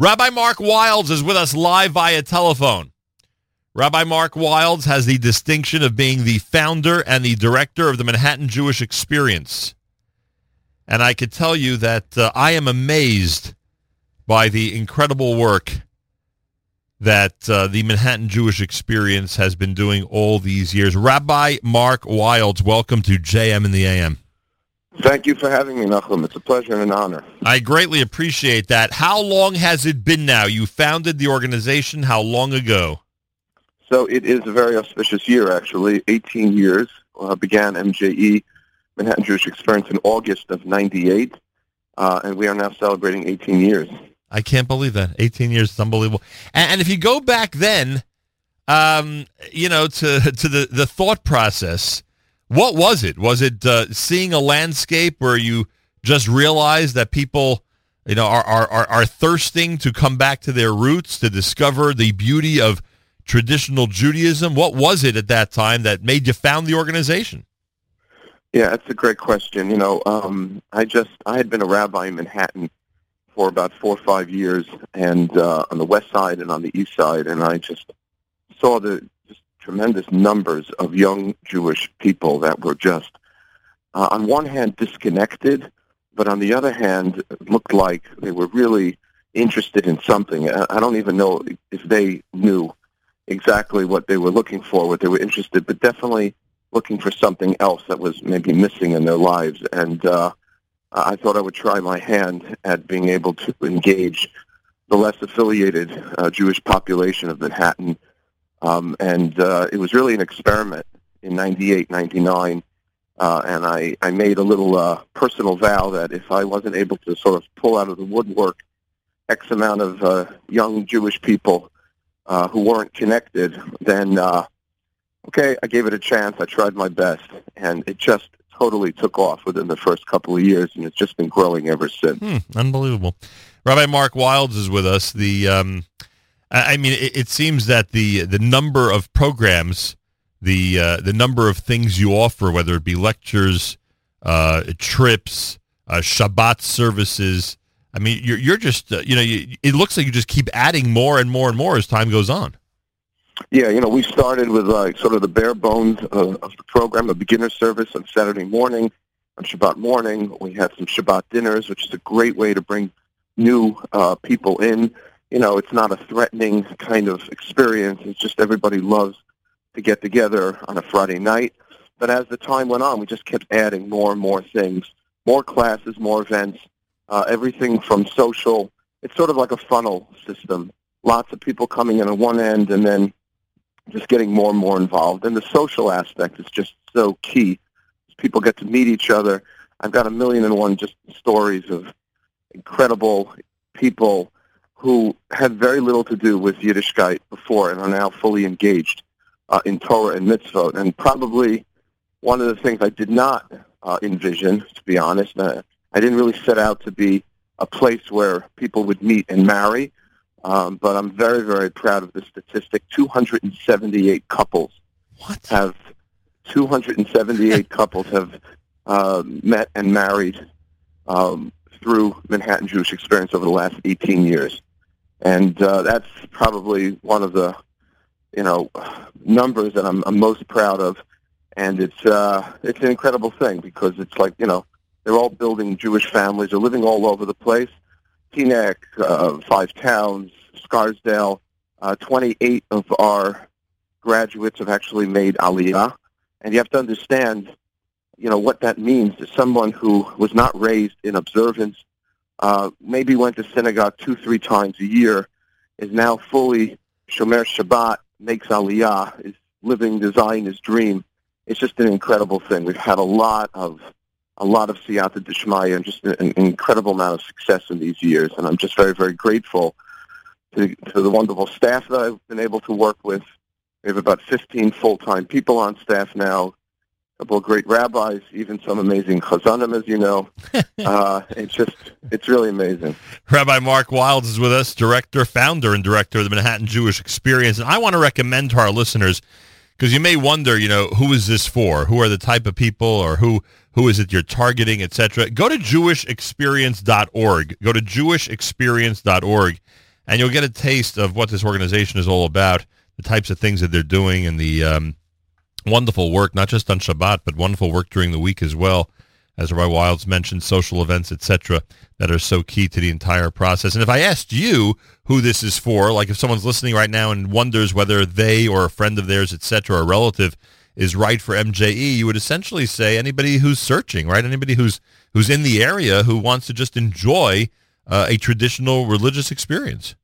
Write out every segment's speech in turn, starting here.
Rabbi Mark Wildes is with us live via telephone. Rabbi Mark Wildes has the distinction of being the founder and the director of the Manhattan Jewish Experience. And I could tell you that uh, I am amazed by the incredible work that uh, the Manhattan Jewish Experience has been doing all these years. Rabbi Mark Wildes, welcome to JM in the AM. Thank you for having me, Nachum. It's a pleasure and an honor. I greatly appreciate that. How long has it been now? You founded the organization how long ago? So it is a very auspicious year, actually. 18 years. Uh, began MJE, Manhattan Jewish Experience, in August of 98. Uh, and we are now celebrating 18 years. I can't believe that. 18 years is unbelievable. And, and if you go back then, um, you know, to, to the, the thought process, what was it? Was it uh, seeing a landscape where you just realized that people, you know, are, are, are, are thirsting to come back to their roots, to discover the beauty of traditional Judaism? What was it at that time that made you found the organization? Yeah, that's a great question. You know, um, I just I had been a rabbi in Manhattan for about four or five years, and uh, on the west side and on the east side, and I just saw the tremendous numbers of young Jewish people that were just, uh, on one hand, disconnected, but on the other hand, looked like they were really interested in something. I don't even know if they knew exactly what they were looking for, what they were interested, but definitely looking for something else that was maybe missing in their lives. And uh, I thought I would try my hand at being able to engage the less affiliated uh, Jewish population of Manhattan. Um, and uh, it was really an experiment in 98, 99. Uh, and I, I made a little uh, personal vow that if I wasn't able to sort of pull out of the woodwork X amount of uh, young Jewish people uh, who weren't connected, then, uh, okay, I gave it a chance. I tried my best. And it just totally took off within the first couple of years, and it's just been growing ever since. Hmm, unbelievable. Rabbi Mark Wildes is with us. The um, I mean, it, it, seems that the the number of programs, the uh, the number of things you offer, whether it be lectures, uh, trips, uh, Shabbat services. I mean, you're you're just uh, you know, you, it looks like you just keep adding more and more and more as time goes on. Yeah, you know, we started with like sort of the bare bones of, of the program, a beginner service on Saturday morning, on Shabbat morning. We had some Shabbat dinners, which is a great way to bring new uh, people in. You know, it's not a threatening kind of experience. It's just everybody loves to get together on a Friday night. But as the time went on, we just kept adding more and more things, more classes, more events, uh, everything from social. It's sort of like a funnel system. Lots of people coming in on one end, and then just getting more and more involved. And the social aspect is just so key. People get to meet each other. I've got a million and one just stories of incredible people who had very little to do with Yiddishkeit before and are now fully engaged uh, in Torah and mitzvot. And probably one of the things I did not uh, envision, to be honest, uh, I didn't really set out to be a place where people would meet and marry. Um, but I'm very, very proud of the statistic. 278 couples what? have 278 couples have uh, met and married um, through Manhattan Jewish Experience over the last 18 years, and uh, that's probably one of the you know numbers that I'm, I'm most proud of. And it's uh, it's an incredible thing because it's like you know they're all building Jewish families. They're living all over the place. Teaneck, uh, Five Towns, Scarsdale. Uh, 28 of our graduates have actually made Aliyah. And you have to understand, you know, what that means to someone who was not raised in observance, uh, maybe went to synagogue two, three times a year, is now fully Shomer Shabbat, makes Aliyah, is living the Zionist dream. It's just an incredible thing. We've had a lot of a lot of siyata dishmaya and just an, an incredible amount of success in these years. And I'm just very, very grateful to, to the wonderful staff that I've been able to work with. We have about 15 full-time people on staff now, couple of great rabbis, even some amazing chazanim, as you know. uh, it's just, it's really amazing. Rabbi Mark Wildes is with us, director, founder, and director of the Manhattan Jewish Experience. And I want to recommend to our listeners, because you may wonder, you know, who is this for? Who are the type of people or who who is it you're targeting, etc. Go to jewishexperience.org. Go to jewishexperience.org and you'll get a taste of what this organization is all about, the types of things that they're doing, and the um, wonderful work, not just on Shabbat, but wonderful work during the week as well. As Rabbi Wildes mentioned, social events, etc., that are so key to the entire process. And if I asked you who this is for, like if someone's listening right now and wonders whether they or a friend of theirs, etc., or a relative is right for MJE, you would essentially say anybody who's searching, right? Anybody who's who's in the area who wants to just enjoy uh, a traditional religious experience.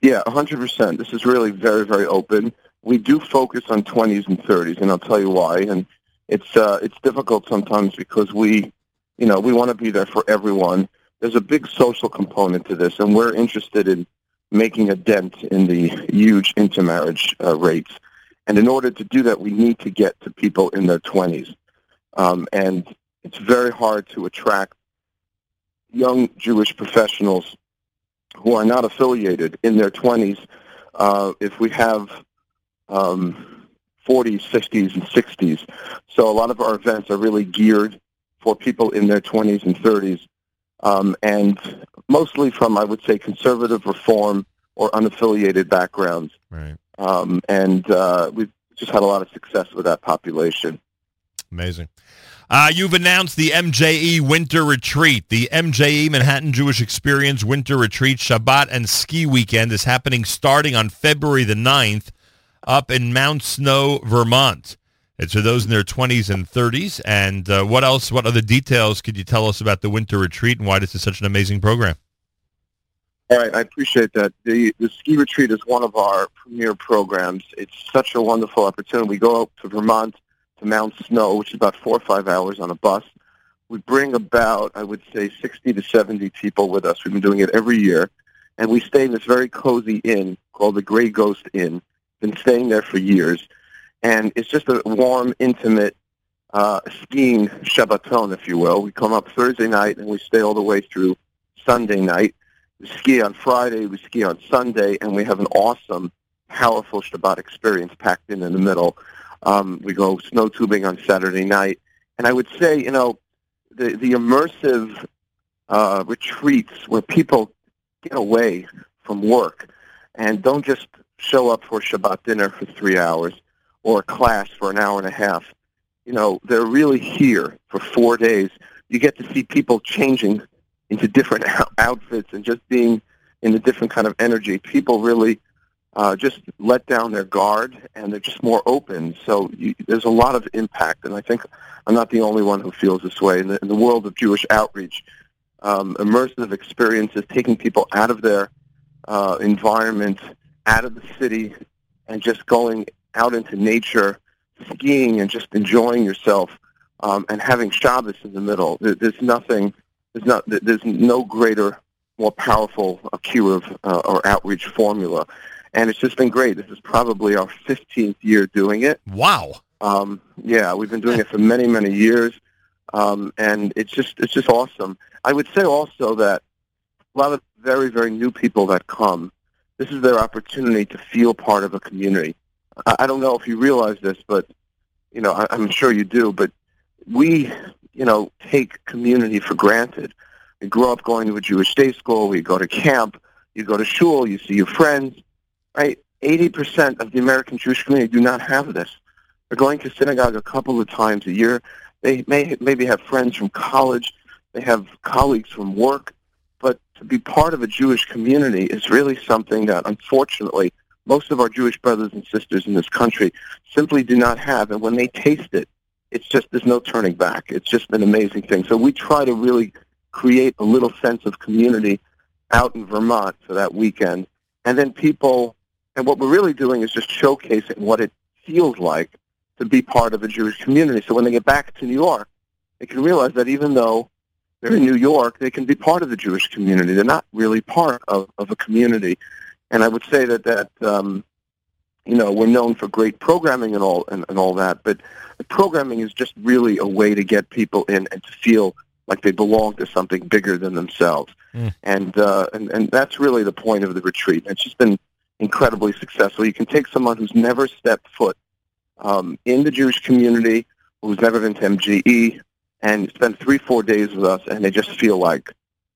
Yeah, 100%. This is really very, very open. We do focus on 20s and 30s, and I'll tell you why. And it's uh, it's difficult sometimes because we, you know, we want to be there for everyone. There's a big social component to this, and we're interested in making a dent in the huge intermarriage uh, rates. And in order to do that, we need to get to people in their 20s. Um, and it's very hard to attract young Jewish professionals who are not affiliated in their 20s uh, if we have um, 40s, 60s, and 60s. So a lot of our events are really geared for people in their 20s and 30s, um, and mostly from, I would say, conservative reform or unaffiliated backgrounds. Right. Um, and uh, we've just had a lot of success with that population. Amazing. Uh, you've announced the MJE Winter Retreat. The MJE Manhattan Jewish Experience Winter Retreat Shabbat and Ski Weekend is happening starting on February the 9th up in Mount Snow, Vermont. It's for those in their 20s and 30s. And uh, what else, what other details could you tell us about the Winter Retreat and why this is such an amazing program? All right, I appreciate that. The, the ski retreat is one of our premier programs. It's such a wonderful opportunity. We go up to Vermont to Mount Snow, which is about four or five hours on a bus. We bring about, I would say, 60 to 70 people with us. We've been doing it every year. And we stay in this very cozy inn called the Gray Ghost Inn. Been staying there for years. And it's just a warm, intimate uh, skiing Shabbaton, if you will. We come up Thursday night and we stay all the way through Sunday night. We ski on Friday, we ski on Sunday, and we have an awesome, powerful Shabbat experience packed in in the middle. Um, we go snow tubing on Saturday night, and I would say, you know, the the immersive uh, retreats where people get away from work and don't just show up for Shabbat dinner for three hours or a class for an hour and a half. You know, they're really here for four days. You get to see people changing into different outfits and just being in a different kind of energy. People really uh, just let down their guard and they're just more open. So you, there's a lot of impact, and I think I'm not the only one who feels this way. In the, in the world of Jewish outreach, um, immersive experiences, taking people out of their uh, environment, out of the city, and just going out into nature, skiing, and just enjoying yourself, um, and having Shabbos in the middle. There, there's nothing. There's not. There's no greater, more powerful uh, kiruv uh, or outreach formula and it's just been great. This is probably our 15th year doing it. Wow. Um, yeah, we've been doing it for many, many years, um, and it's just it's just awesome. I would say also that a lot of very, very new people that come, this is their opportunity to feel part of a community. I, I don't know if you realize this, but you know, I, I'm sure you do. But we, you know, take community for granted. We grow up going to a Jewish day school. We go to camp. You go to shul. You see your friends right? 80% of the American Jewish community do not have this. They're going to synagogue a couple of times a year. They may maybe have friends from college. They have colleagues from work. To be part of a Jewish community is really something that, unfortunately, most of our Jewish brothers and sisters in this country simply do not have. And when they taste it, it's just, there's no turning back. It's just an amazing thing. So we try to really create a little sense of community out in Vermont for that weekend. And then people and what we're really doing is just showcasing what it feels like to be part of a Jewish community. So when they get back to New York, they can realize that even though they're in New York, they can be part of the Jewish community. They're not really part of, of a community. And I would say that, that um, you know, we're known for great programming and all and, and all that, but the programming is just really a way to get people in and to feel like they belong to something bigger than themselves. Mm. And, uh, and and that's really the point of the retreat. It's just been incredibly successful. You can take someone who's never stepped foot um, in the Jewish community, who's never been to MJE, and spend three, four days with us, and they just feel like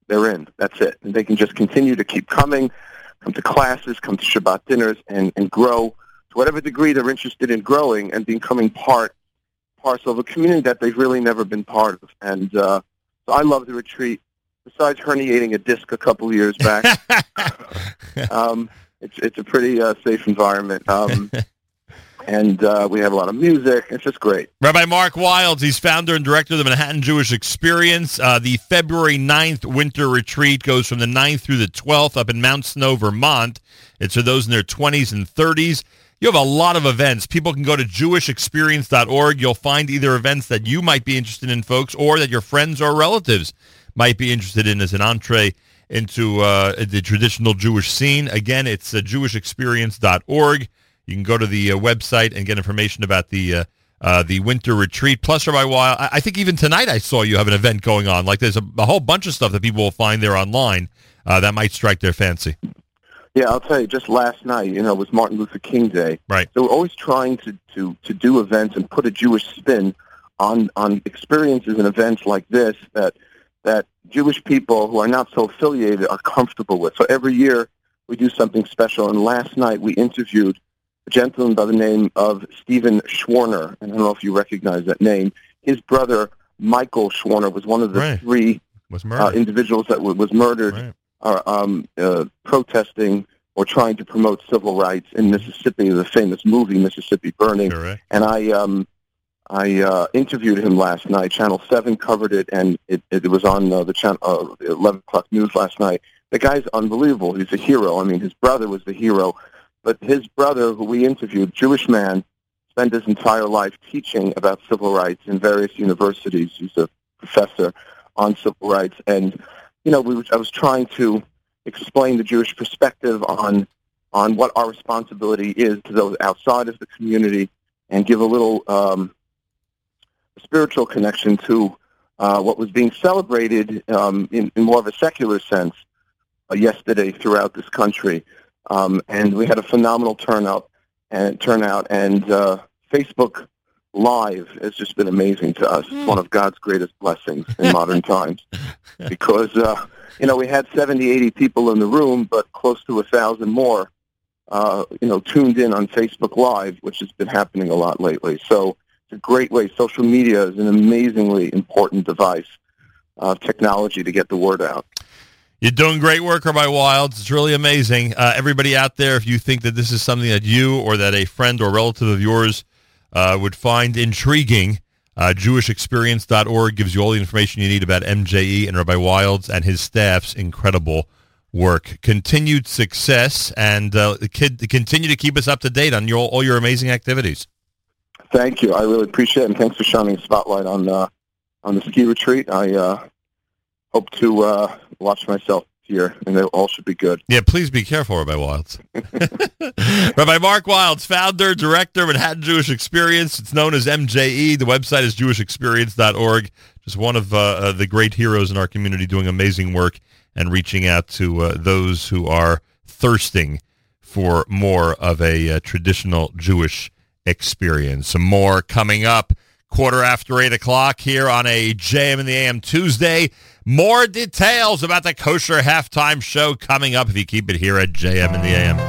they're in. That's it. And they can just continue to keep coming, come to classes, come to Shabbat dinners, and, and grow to whatever degree they're interested in growing and becoming part parcel of a community that they've really never been part of. And uh, so I love the retreat. Besides herniating a disc a couple of years back, um, it's it's a pretty uh, safe environment. Um, and uh, we have a lot of music. It's just great. Rabbi Mark Wildes, he's founder and director of the Manhattan Jewish Experience. Uh, the February 9th winter retreat goes from the 9th through the 12th up in Mount Snow, Vermont. It's for those in their 20s and 30s. You have a lot of events. People can go to jewishexperience.org. You'll find either events that you might be interested in, folks, or that your friends or relatives might be interested in as an entree into uh, the traditional Jewish scene. Again, it's uh, jewishexperience.org. You can go to the uh, website and get information about the uh, uh, the winter retreat. Plus, Rabbi Weil, I, I think even tonight I saw you have an event going on. Like there's a, a whole bunch of stuff that people will find there online uh, that might strike their fancy. Yeah, I'll tell you. Just last night, you know, it was Martin Luther King Day. Right. So we're always trying to to to do events and put a Jewish spin on on experiences and events like this that that Jewish people who are not so affiliated are comfortable with. So every year we do something special. And last night we interviewed a gentleman by the name of Stephen Schwerner, and I don't know if you recognize that name. His brother Michael Schwerner was one of the Right. three Was uh, individuals that w- was murdered Right. are um, uh, protesting or trying to promote civil rights in Mississippi, the famous movie Mississippi Burning. Correct. And I um, I uh, interviewed him last night. Channel Seven covered it, and it, it was on uh, the channel uh, eleven o'clock news last night. The guy's unbelievable. He's a hero. I mean, his brother was the hero, but his brother, who we interviewed, Jewish man, spent his entire life teaching about civil rights in various universities. He's a professor on civil rights, and you know, we were, I was trying to explain the Jewish perspective on on what our responsibility is to those outside of the community, and give a little um, spiritual connection to uh, what was being celebrated um, in, in more of a secular sense uh, yesterday throughout this country, um, and we had a phenomenal turnout and turnout, and uh, Facebook Live has just been amazing to us. It's one of God's greatest blessings in modern times because uh, you know we had 70, 80 people in the room, but close to a thousand more, uh, you know, tuned in on Facebook Live, which has been happening a lot lately. So it's a great way. Social media is an amazingly important device of technology to get the word out. You're doing great work, Rabbi Wildes. It's really amazing. Uh, everybody out there, if you think that this is something that you or that a friend or relative of yours uh, would find intriguing, uh, JewishExperience.org gives you all the information you need about MJE and Rabbi Wildes and his staff's incredible work. Continued success and uh, continue to keep us up to date on your, all your amazing activities. Thank you. I really appreciate it, and thanks for shining a spotlight on uh, on the ski retreat. I uh, hope to uh, watch myself here, and they all should be good. Yeah, please be careful, Rabbi Wildes. Rabbi Mark Wildes, founder, director, of Manhattan Jewish Experience. It's known as MJE. The website is jewishexperience.org. Just one of uh, uh, the great heroes in our community doing amazing work and reaching out to uh, those who are thirsting for more of a uh, traditional Jewish experience. Some more coming up quarter after 8 o'clock here on a JM in the AM Tuesday. More details about the kosher halftime show coming up if you keep it here at JM in the AM.